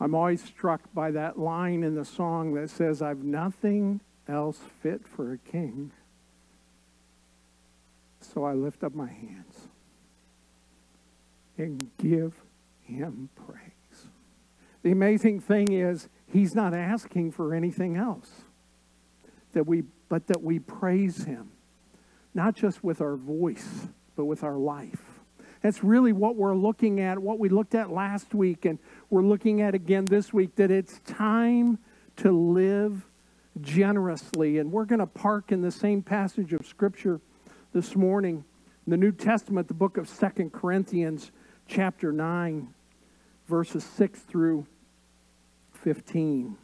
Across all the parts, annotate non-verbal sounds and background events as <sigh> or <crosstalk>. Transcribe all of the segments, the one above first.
I'm always struck by that line in the song that says, I've nothing else fit for a king. So I lift up my hands and give him praise. The amazing thing is, he's not asking for anything else. That we, but that we praise him, not just with our voice, but with our life. That's really what we're looking at, what we looked at last week, and we're looking at again this week that it's time to live generously. And we're going to park in the same passage of Scripture this morning, in the New Testament, the book of Second Corinthians, chapter 9, verses 6 through 15.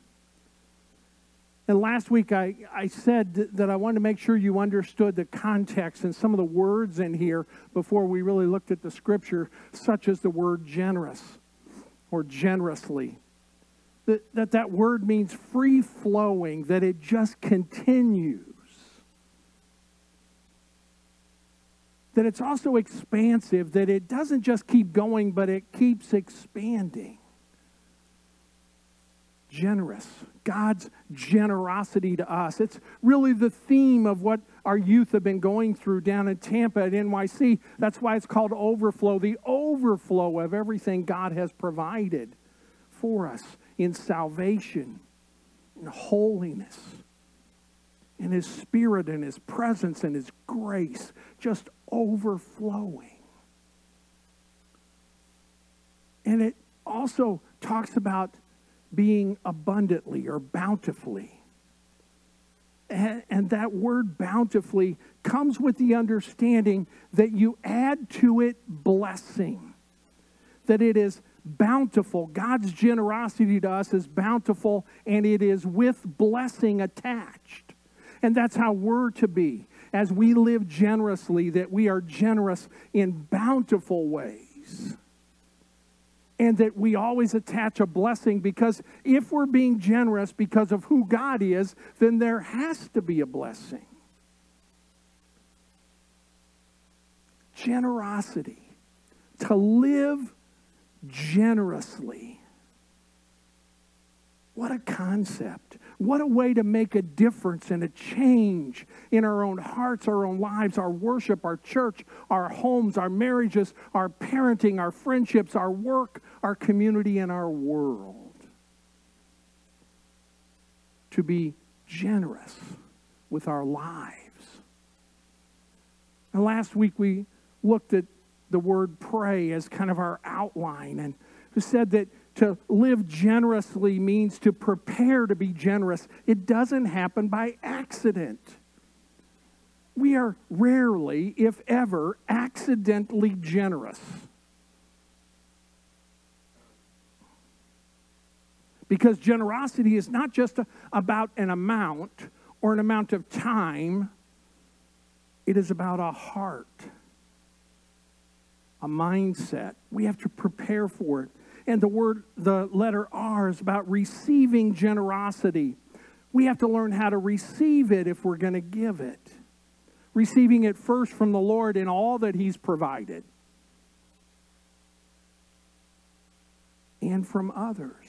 And last week I, I said that I wanted to make sure you understood the context and some of the words in here before we really looked at the scripture, such as the word generous or generously. That that, that word means free flowing, that it just continues. That it's also expansive, that it doesn't just keep going, but it keeps expanding generous. God's generosity to us. It's really the theme of what our youth have been going through down in Tampa at NYC. That's why it's called overflow the overflow of everything God has provided for us in salvation, in holiness, in His Spirit, and His presence, and His grace, just overflowing. And it also talks about being abundantly or bountifully. And, and, that word bountifully comes with the understanding that you add to it blessing, that it is bountiful. God's generosity to us is bountiful and it is with blessing attached. And that's how we're to be as we live generously, that we are generous in bountiful ways and that we always attach a blessing because if we're being generous because of who God is, then there has to be a blessing. Generosity, to live generously. What a concept. What a way to make a difference and a change in our own hearts, our own lives, our worship, our church, our homes, our marriages, our parenting, our friendships, our work, our community, and our world. To be generous with our lives. And last week we looked at the word pray as kind of our outline and said that to live generously means to prepare to be generous. It doesn't happen by accident. We are rarely, if ever, accidentally generous. Because generosity is not just about an amount or an amount of time, it is about a heart, a mindset. We have to prepare for it. And the word, the letter R is about receiving generosity. We have to learn how to receive it if we're going to give it. Receiving it first from the Lord in all that He's provided, and from others.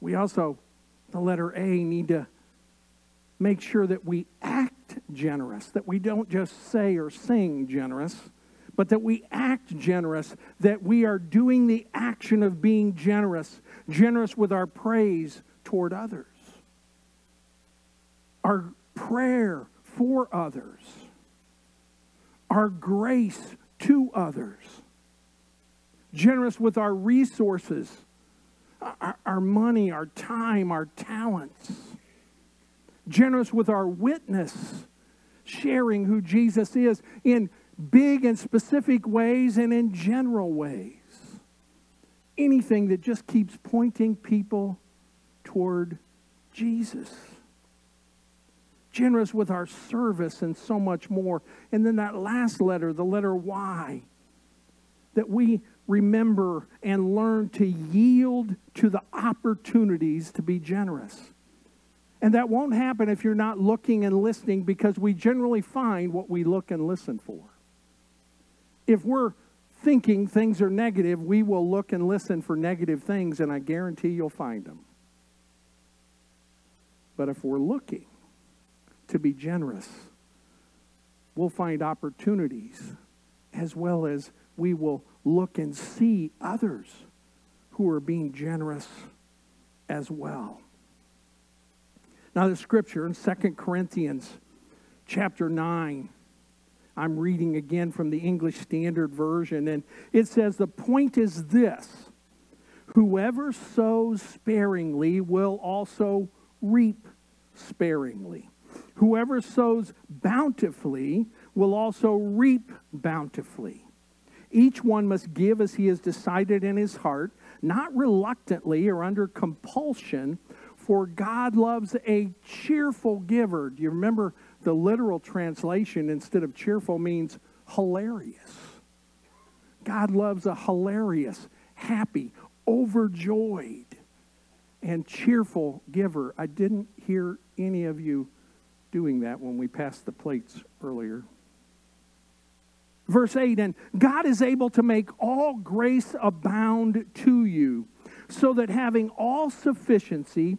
We also, the letter A, need to make sure that we act generous, that we don't just say or sing generous but that we act generous, that we are doing the action of being generous, generous with our praise toward others, our prayer for others, our grace to others, generous with our resources, our, our money, our time, our talents, generous with our witness, sharing who Jesus is in big and specific ways and in general ways. Anything that just keeps pointing people toward Jesus. Generous with our service and so much more. And then that last letter, the letter Y, that we remember and learn to yield to the opportunities to be generous. And that won't happen if you're not looking and listening because we generally find what we look and listen for if we're thinking things are negative, we will look and listen for negative things, and I guarantee you'll find them. But if we're looking to be generous, we'll find opportunities as well as we will look and see others who are being generous as well. Now, the scripture in 2 Corinthians chapter 9, I'm reading again from the English Standard Version, and it says, The point is this whoever sows sparingly will also reap sparingly. Whoever sows bountifully will also reap bountifully. Each one must give as he has decided in his heart, not reluctantly or under compulsion, for God loves a cheerful giver. Do you remember the literal translation instead of cheerful means hilarious? God loves a hilarious, happy, overjoyed, and cheerful giver. I didn't hear any of you doing that when we passed the plates earlier. Verse 8 And God is able to make all grace abound to you, so that having all sufficiency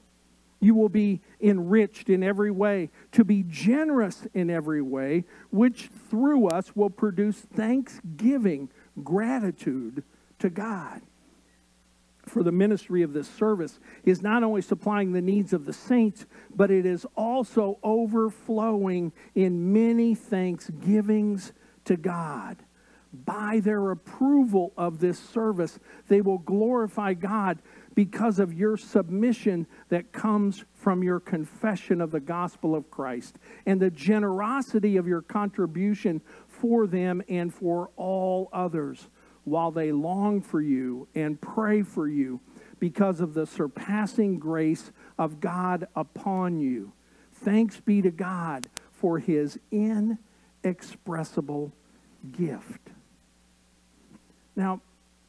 You will be enriched in every way, to be generous in every way, which through us will produce thanksgiving, gratitude to God for the ministry of this service is not only supplying the needs of the saints, but it is also overflowing in many thanksgivings to God. By their approval of this service, they will glorify God because of your submission that comes from your confession of the gospel of Christ and the generosity of your contribution for them and for all others while they long for you and pray for you because of the surpassing grace of God upon you. Thanks be to God for his inexpressible gift. Now,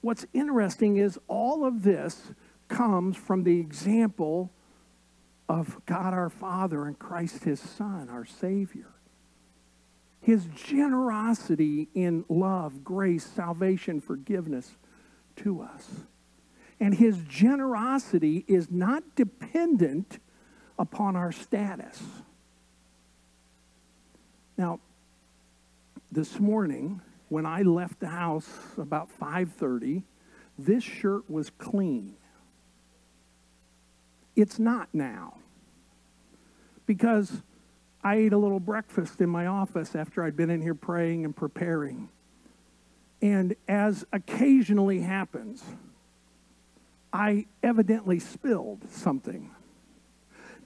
what's interesting is all of this comes from the example of God our Father and Christ his Son, our Savior his generosity in love, grace, salvation, forgiveness to us. And his generosity is not dependent upon our status. Now, this morning when I left the house about 5:30, this shirt was clean. It's not now. Because I ate a little breakfast in my office after I'd been in here praying and preparing. And as occasionally happens, I evidently spilled something.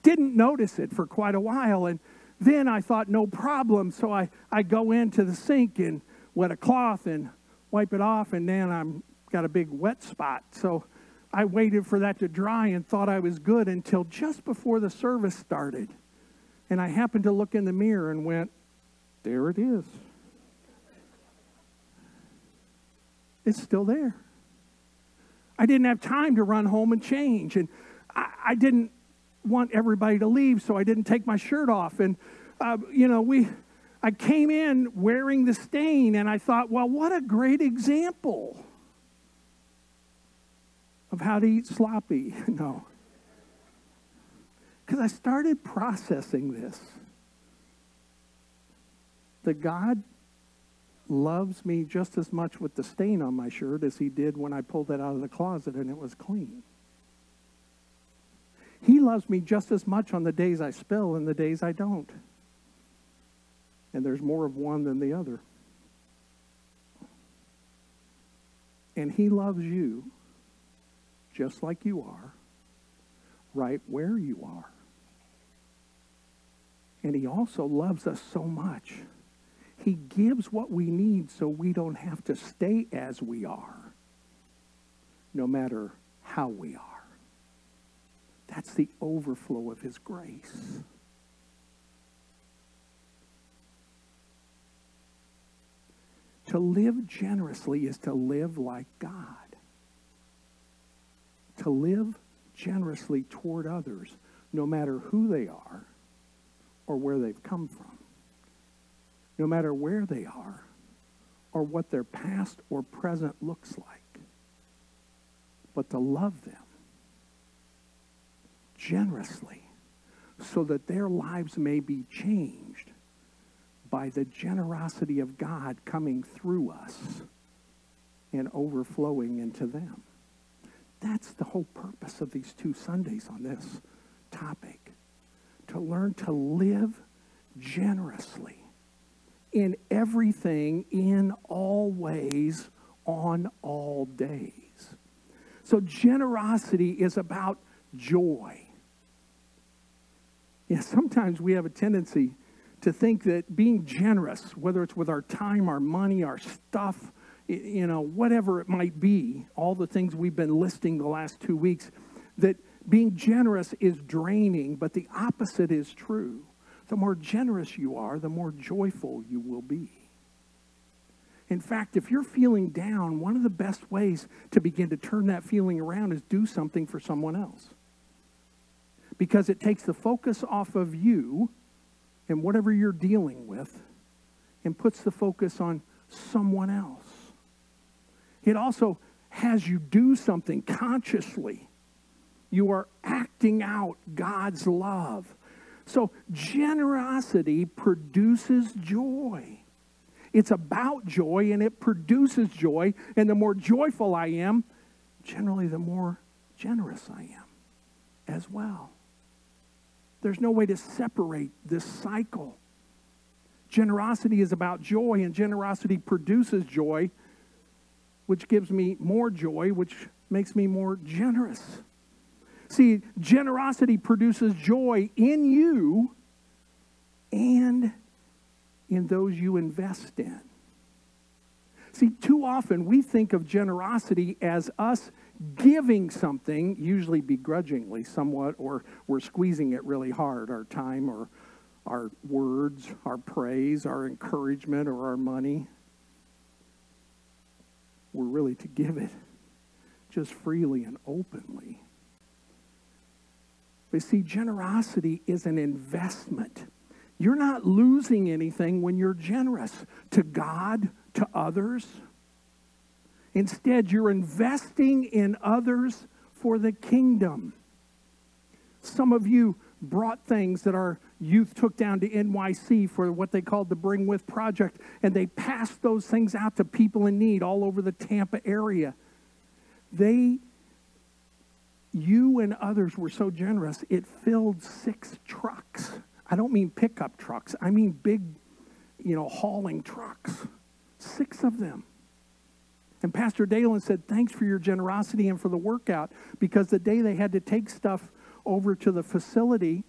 Didn't notice it for quite a while. And then I thought, no problem. So I, I go into the sink and wet a cloth and wipe it off. And then I'm got a big wet spot. So I waited for that to dry and thought I was good until just before the service started. And I happened to look in the mirror and went, there it is. It's still there. I didn't have time to run home and change. And I, I didn't want everybody to leave, so I didn't take my shirt off. And, uh, you know, we, I came in wearing the stain, and I thought, well, what a great example of how to eat sloppy. <laughs> no because I started processing this. That God loves me just as much with the stain on my shirt as he did when I pulled it out of the closet and it was clean. He loves me just as much on the days I spill and the days I don't. And there's more of one than the other. And he loves you just like you are, right where you are. And he also loves us so much. He gives what we need so we don't have to stay as we are, no matter how we are. That's the overflow of His grace. To live generously is to live like God. To live generously toward others, no matter who they are or where they've come from, no matter where they are or what their past or present looks like, but to love them generously so that their lives may be changed by the generosity of God coming through us and overflowing into them. That's the whole purpose of these two Sundays on this topic. To learn to live generously in everything, in all ways, on all days. So, generosity is about joy. Yeah, sometimes we have a tendency to think that being generous, whether it's with our time, our money, our stuff, you know, whatever it might be, all the things we've been listing the last two weeks, that being generous is draining, but the opposite is true. The more generous you are, the more joyful you will be. In fact, if you're feeling down, one of the best ways to begin to turn that feeling around is do something for someone else. Because it takes the focus off of you and whatever you're dealing with and puts the focus on someone else. It also has you do something consciously. You are acting out God's love. So, generosity produces joy. It's about joy and it produces joy. And the more joyful I am, generally, the more generous I am as well. There's no way to separate this cycle. Generosity is about joy, and generosity produces joy, which gives me more joy, which makes me more generous. See, generosity produces joy in you and in those you invest in. See, too often we think of generosity as us giving something, usually begrudgingly somewhat, or we're squeezing it really hard, our time or our words, our praise, our encouragement, or our money. We're really to give it just freely and openly. But see, generosity is an investment. You're not losing anything when you're generous to God, to others. Instead, you're investing in others for the kingdom. Some of you brought things that our youth took down to NYC for what they called the Bring With Project, and they passed those things out to people in need all over the Tampa area. They, you and others were so generous, it filled six trucks. I don't mean pickup trucks, I mean big, you know, hauling trucks. Six of them. And Pastor Dalen said, Thanks for your generosity and for the workout, because the day they had to take stuff over to the facility,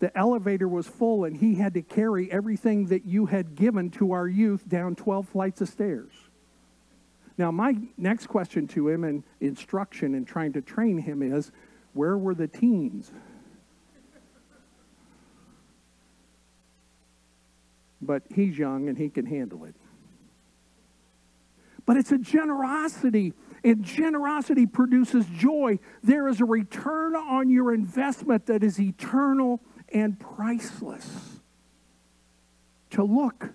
the elevator was full and he had to carry everything that you had given to our youth down 12 flights of stairs. Now, my next question to him and instruction in trying to train him is where were the teens? But he's young and he can handle it but it's a generosity. And generosity produces joy. There is a return on your investment that is eternal and priceless. To look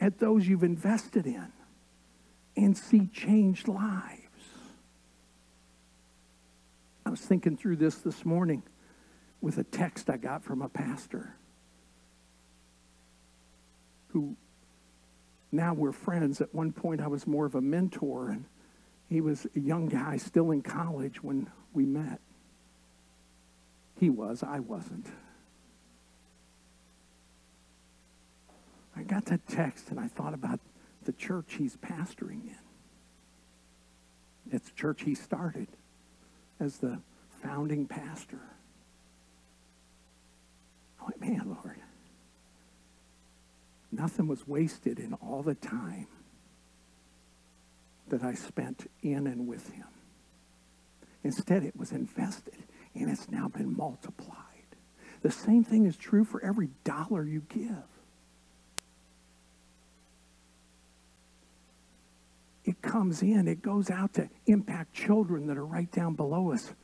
at those you've invested in and see changed lives. I was thinking through this this morning with a text I got from a pastor who now we're friends. At one point, I was more of a mentor, and he was a young guy still in college when we met. He was, I wasn't. I got that text and I thought about the church he's pastoring in. It's a church he started as the founding pastor. I went, man, Lord, nothing was wasted in all the time that I spent in and with him. Instead, it was invested and it's now been multiplied. The same thing is true for every dollar you give. It comes in, it goes out to impact children that are right down below us,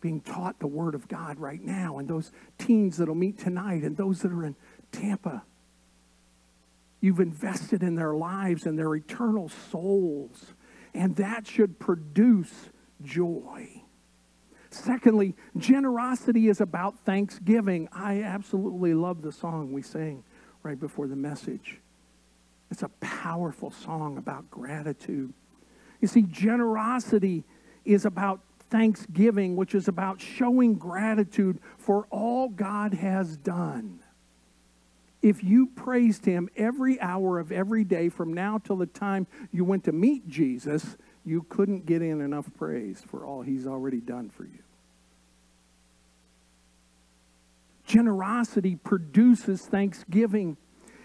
being taught the Word of God right now, and those teens that'll meet tonight, and those that are in Tampa. You've invested in their lives and their eternal souls, and that should produce joy. Secondly, generosity is about thanksgiving. I absolutely love the song we sang right before the message. It's a powerful song about gratitude. You see, generosity is about thanksgiving, which is about showing gratitude for all God has done. If you praised Him every hour of every day from now till the time you went to meet Jesus, you couldn't get in enough praise for all He's already done for you. Generosity produces thanksgiving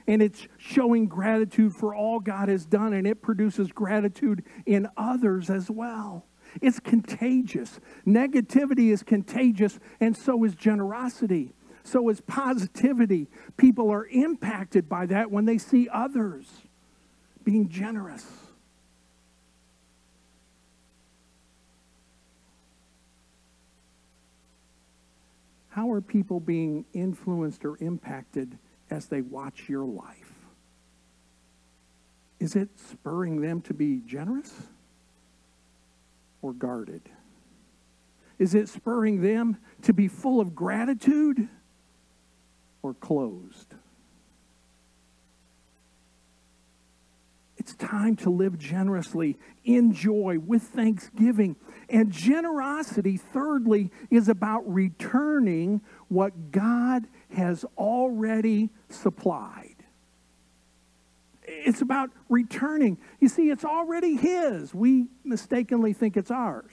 and it's showing gratitude for all God has done, and it produces gratitude in others as well. It's contagious. Negativity is contagious, and so is generosity. So is positivity. People are impacted by that when they see others being generous. How are people being influenced or impacted as they watch your life? Is it spurring them to be generous or guarded? Is it spurring them to be full of gratitude or closed? It's time to live generously, in joy, with thanksgiving. And generosity, thirdly, is about returning what God has already supplied. It's about returning. You see, it's already His. We mistakenly think it's ours.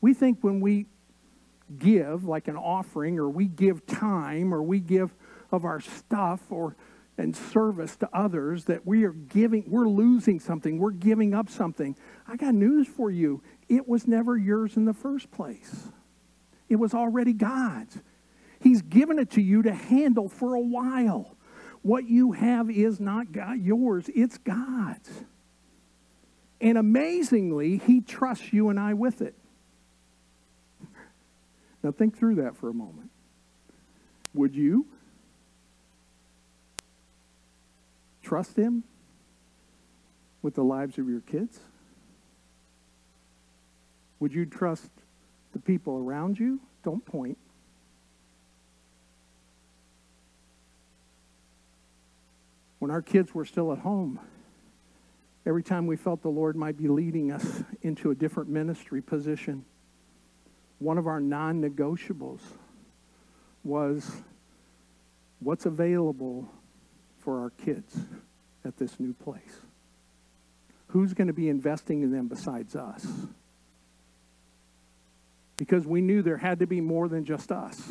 We think when we give, like an offering, or we give time, or we give of our stuff, or and service to others that we are giving, we're losing something, we're giving up something. I got news for you. It was never yours in the first place. It was already God's. He's given it to you to handle for a while. What you have is not God, yours, it's God's. And amazingly, He trusts you and I with it. Now, think through that for a moment. Would you trust Him with the lives of your kids? Would you trust the people around you? Don't point. When our kids were still at home, every time we felt the Lord might be leading us into a different ministry position, one of our non negotiables was what's available for our kids at this new place? Who's going to be investing in them besides us? Because we knew there had to be more than just us.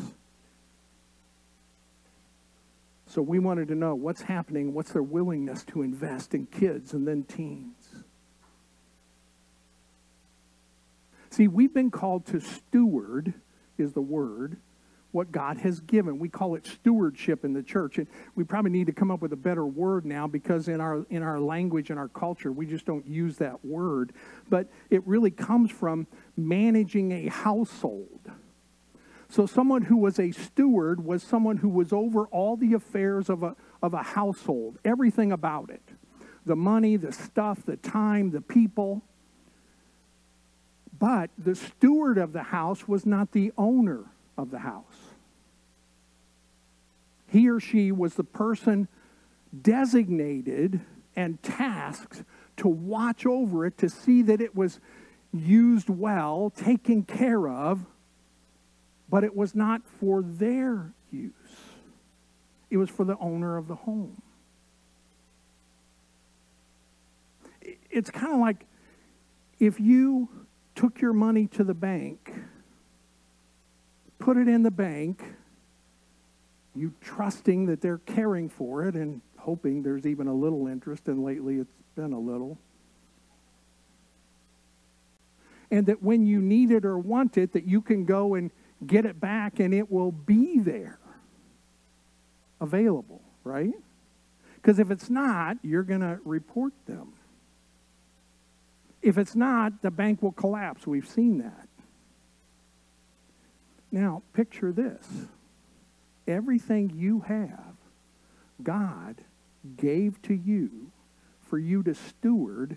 So we wanted to know what's happening, what's their willingness to invest in kids and then teens. See, we've been called to steward, is the word, what God has given. We call it stewardship in the church. And we probably need to come up with a better word now because in our in our language and our culture, we just don't use that word. But it really comes from managing a household. So, someone who was a steward was someone who was over all the affairs of a, of a household, everything about it the money, the stuff, the time, the people. But the steward of the house was not the owner of the house. He or she was the person designated and tasked to watch over it, to see that it was used well, taken care of but it was not for their use, it was for the owner of the home. It's kind of like if you took your money to the bank, put it in the bank, you trusting that they're caring for it and hoping there's even a little interest, and lately it's been a little. And that when you need it or want it, that you can go and get it back and it will be there available, right? Because if it's not, you're going to report them. If it's not, the bank will collapse. We've seen that. Now, picture this everything you have, God gave to you for you to steward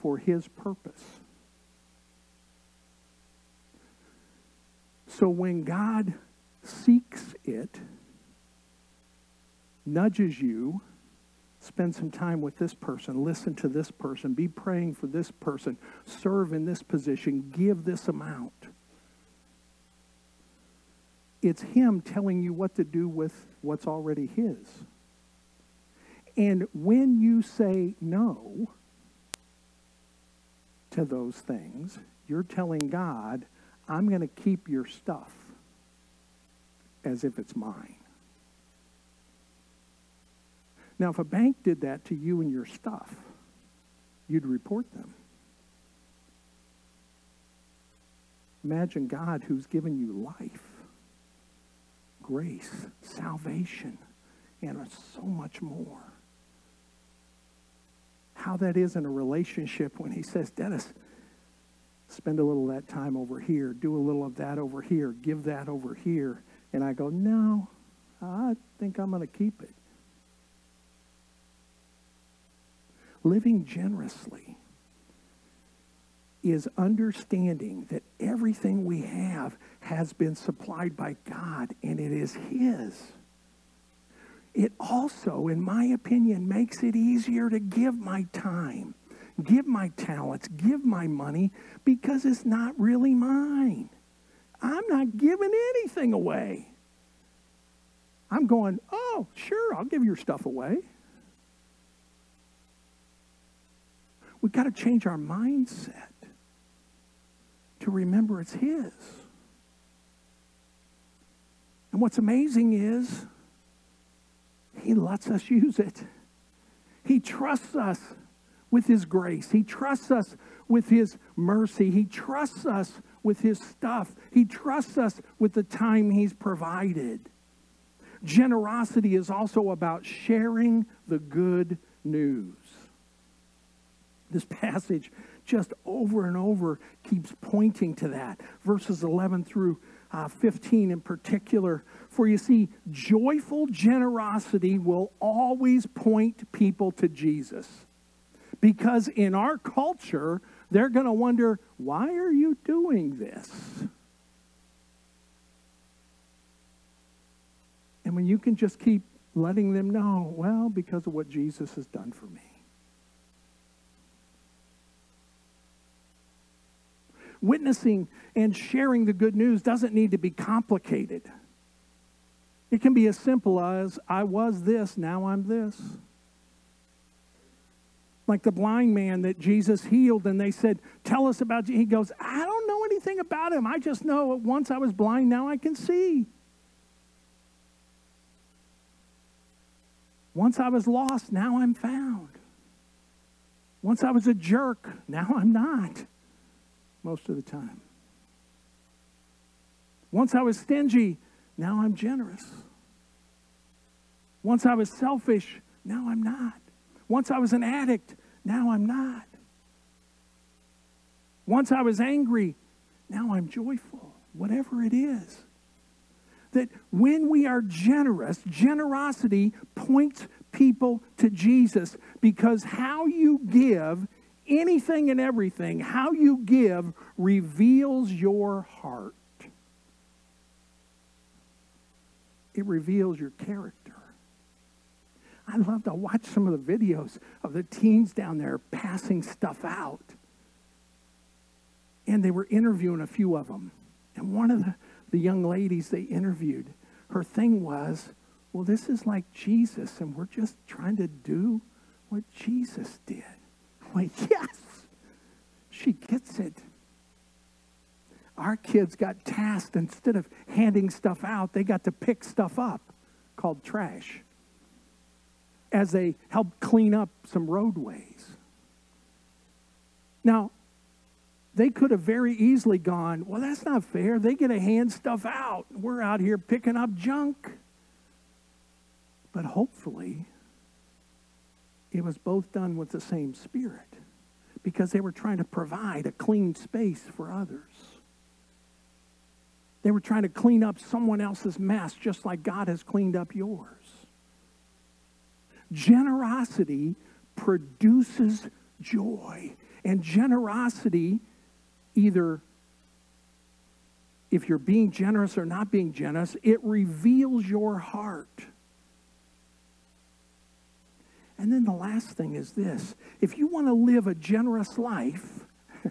for His purpose. So when God seeks it, nudges you, spend some time with this person, listen to this person, be praying for this person, serve in this position, give this amount. It's Him telling you what to do with what's already His. And when you say no to those things, you're telling God, I'm going to keep your stuff as if it's mine. Now, if a bank did that to you and your stuff, you'd report them. Imagine God who's given you life, grace, salvation, and so much more. How that is in a relationship when he says, Dennis, spend a little of that time over here, do a little of that over here, give that over here. And I go, no, I think I'm going to keep it. Living generously is understanding that everything we have has been supplied by God and it is His. It also, in my opinion, makes it easier to give my time give my talents, give my money, because it's not really mine. I'm not giving anything away. I'm going, oh, sure, I'll give your stuff away. We've got to change our mindset to remember it's His. And what's amazing is He lets us use it. He trusts us with His grace. He trusts us with His mercy. He trusts us with His stuff. He trusts us with the time He's provided. Generosity is also about sharing the good news. This passage just over and over keeps pointing to that. Verses 11 through uh, 15 in particular. For you see, joyful generosity will always point people to Jesus. Because in our culture, they're going to wonder, why are you doing this? And when you can just keep letting them know, well, because of what Jesus has done for me. Witnessing and sharing the good news doesn't need to be complicated. It can be as simple as, I was this, now I'm this like the blind man that Jesus healed, and they said, Tell us about you. He goes, I don't know anything about him. I just know once I was blind, now I can see. Once I was lost, now I'm found. Once I was a jerk, now I'm not, most of the time. Once I was stingy, now I'm generous. Once I was selfish, now I'm not. Once I was an addict, now I'm not. Once I was angry, now I'm joyful, whatever it is. That when we are generous, generosity points people to Jesus because how you give anything and everything, how you give reveals your heart. It reveals your character. I love to watch some of the videos of the teens down there passing stuff out. And they were interviewing a few of them. And one of the, the young ladies they interviewed, her thing was, well, this is like Jesus, and we're just trying to do what Jesus did. I'm like, <laughs> yes, she gets it. Our kids got tasked, instead of handing stuff out, they got to pick stuff up called trash. As they helped clean up some roadways. Now, they could have very easily gone, well, that's not fair. They get to hand stuff out. We're out here picking up junk. But hopefully, it was both done with the same spirit because they were trying to provide a clean space for others. They were trying to clean up someone else's mess just like God has cleaned up yours. Generosity produces joy, and generosity either if you're being generous or not being generous, it reveals your heart. And then the last thing is this if you want to live a generous life, <laughs>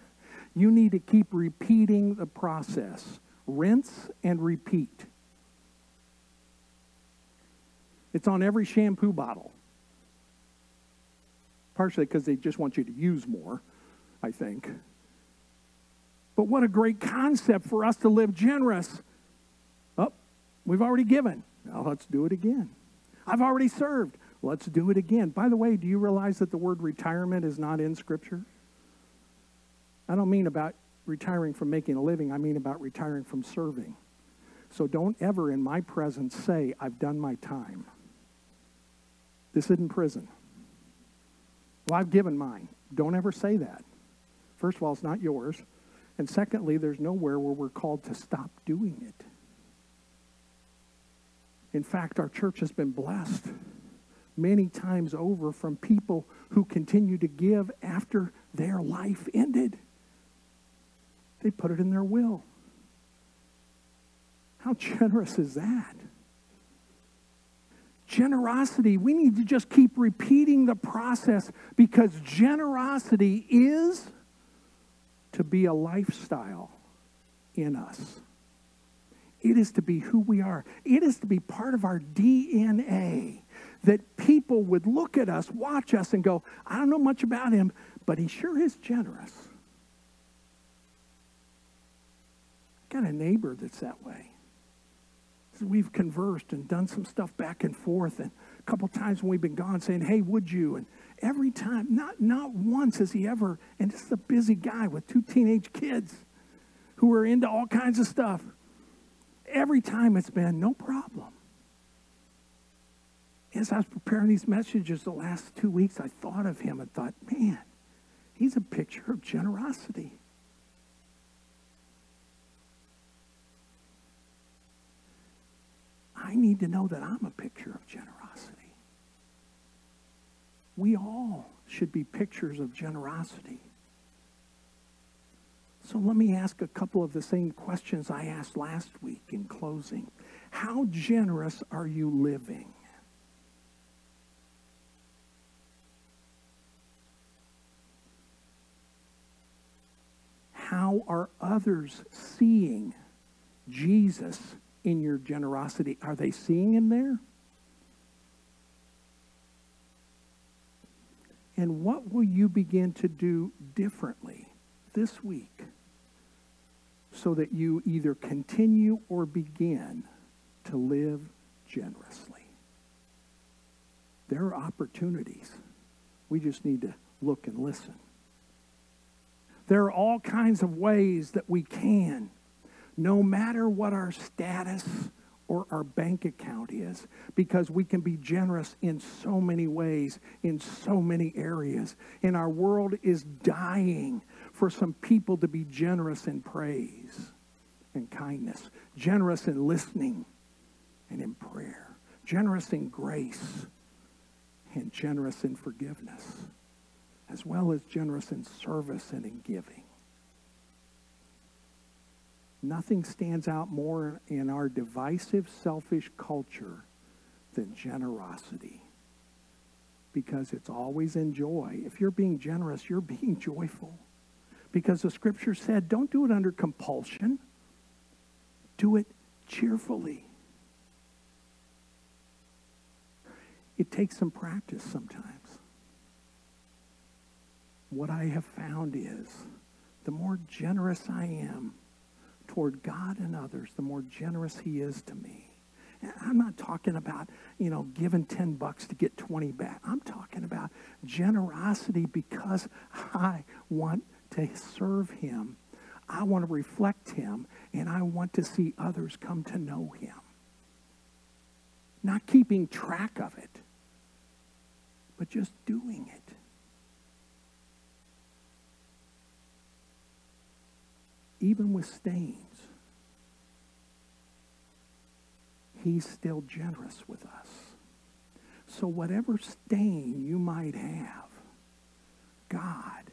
you need to keep repeating the process rinse and repeat. It's on every shampoo bottle. Partially because they just want you to use more, I think. But what a great concept for us to live generous. Oh, we've already given. Now let's do it again. I've already served. Let's do it again. By the way, do you realize that the word retirement is not in Scripture? I don't mean about retiring from making a living, I mean about retiring from serving. So don't ever in my presence say, I've done my time. This isn't prison. Well, I've given mine. Don't ever say that. First of all, it's not yours. And secondly, there's nowhere where we're called to stop doing it. In fact, our church has been blessed many times over from people who continue to give after their life ended. They put it in their will. How generous is that? Generosity, we need to just keep repeating the process because generosity is to be a lifestyle in us. It is to be who we are. It is to be part of our DNA that people would look at us, watch us, and go, I don't know much about him, but he sure is generous. I got a neighbor that's that way. We've conversed and done some stuff back and forth, and a couple times when we've been gone saying, Hey, would you? And every time, not, not once has he ever, and this is a busy guy with two teenage kids who are into all kinds of stuff. Every time it's been no problem. As I was preparing these messages the last two weeks, I thought of him and thought, man, he's a picture of generosity. I need to know that I'm a picture of generosity. We all should be pictures of generosity. So let me ask a couple of the same questions I asked last week in closing. How generous are you living? How are others seeing Jesus in your generosity? Are they seeing him there? And what will you begin to do differently this week so that you either continue or begin to live generously? There are opportunities. We just need to look and listen. There are all kinds of ways that we can, no matter what our status or our bank account is because we can be generous in so many ways, in so many areas. And our world is dying for some people to be generous in praise and kindness, generous in listening and in prayer, generous in grace and generous in forgiveness, as well as generous in service and in giving. Nothing stands out more in our divisive, selfish culture than generosity because it's always in joy. If you're being generous, you're <laughs> being joyful. Because the scripture said, don't do it under compulsion, do it cheerfully. It takes some practice sometimes. What I have found is the more generous I am, toward God and others, the more generous He is to me. I'm not talking about, you know, giving 10 bucks to get 20 back. I'm talking about generosity because I want to serve him. I want to reflect him and I want to see others come to know him. Not keeping track of it, but just doing it. Even with stains, he's still generous with us. So, whatever stain you might have, God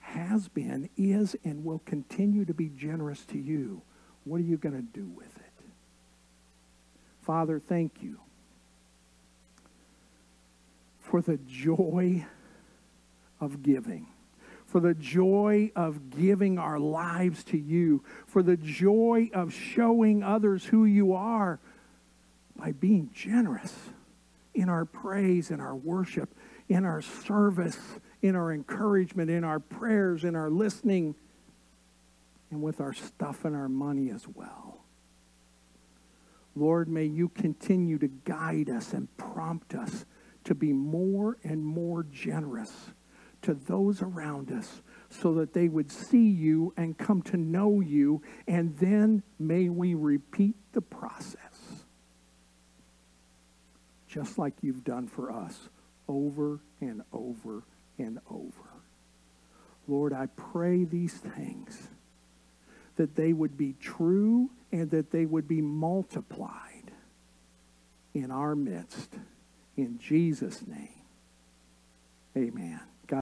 has been, is, and will continue to be generous to you. What are you going to do with it? Father, thank you for the joy of giving, for the joy of giving our lives to you, for the joy of showing others who you are by being generous in our praise and our worship, in our service, in our encouragement, in our prayers, in our listening, and with our stuff and our money as well. Lord, may you continue to guide us and prompt us to be more and more generous to those around us so that they would see you and come to know you, and then may we repeat the process just like you've done for us over and over and over. Lord, I pray these things that they would be true and that they would be multiplied in our midst. In Jesus' name, amen.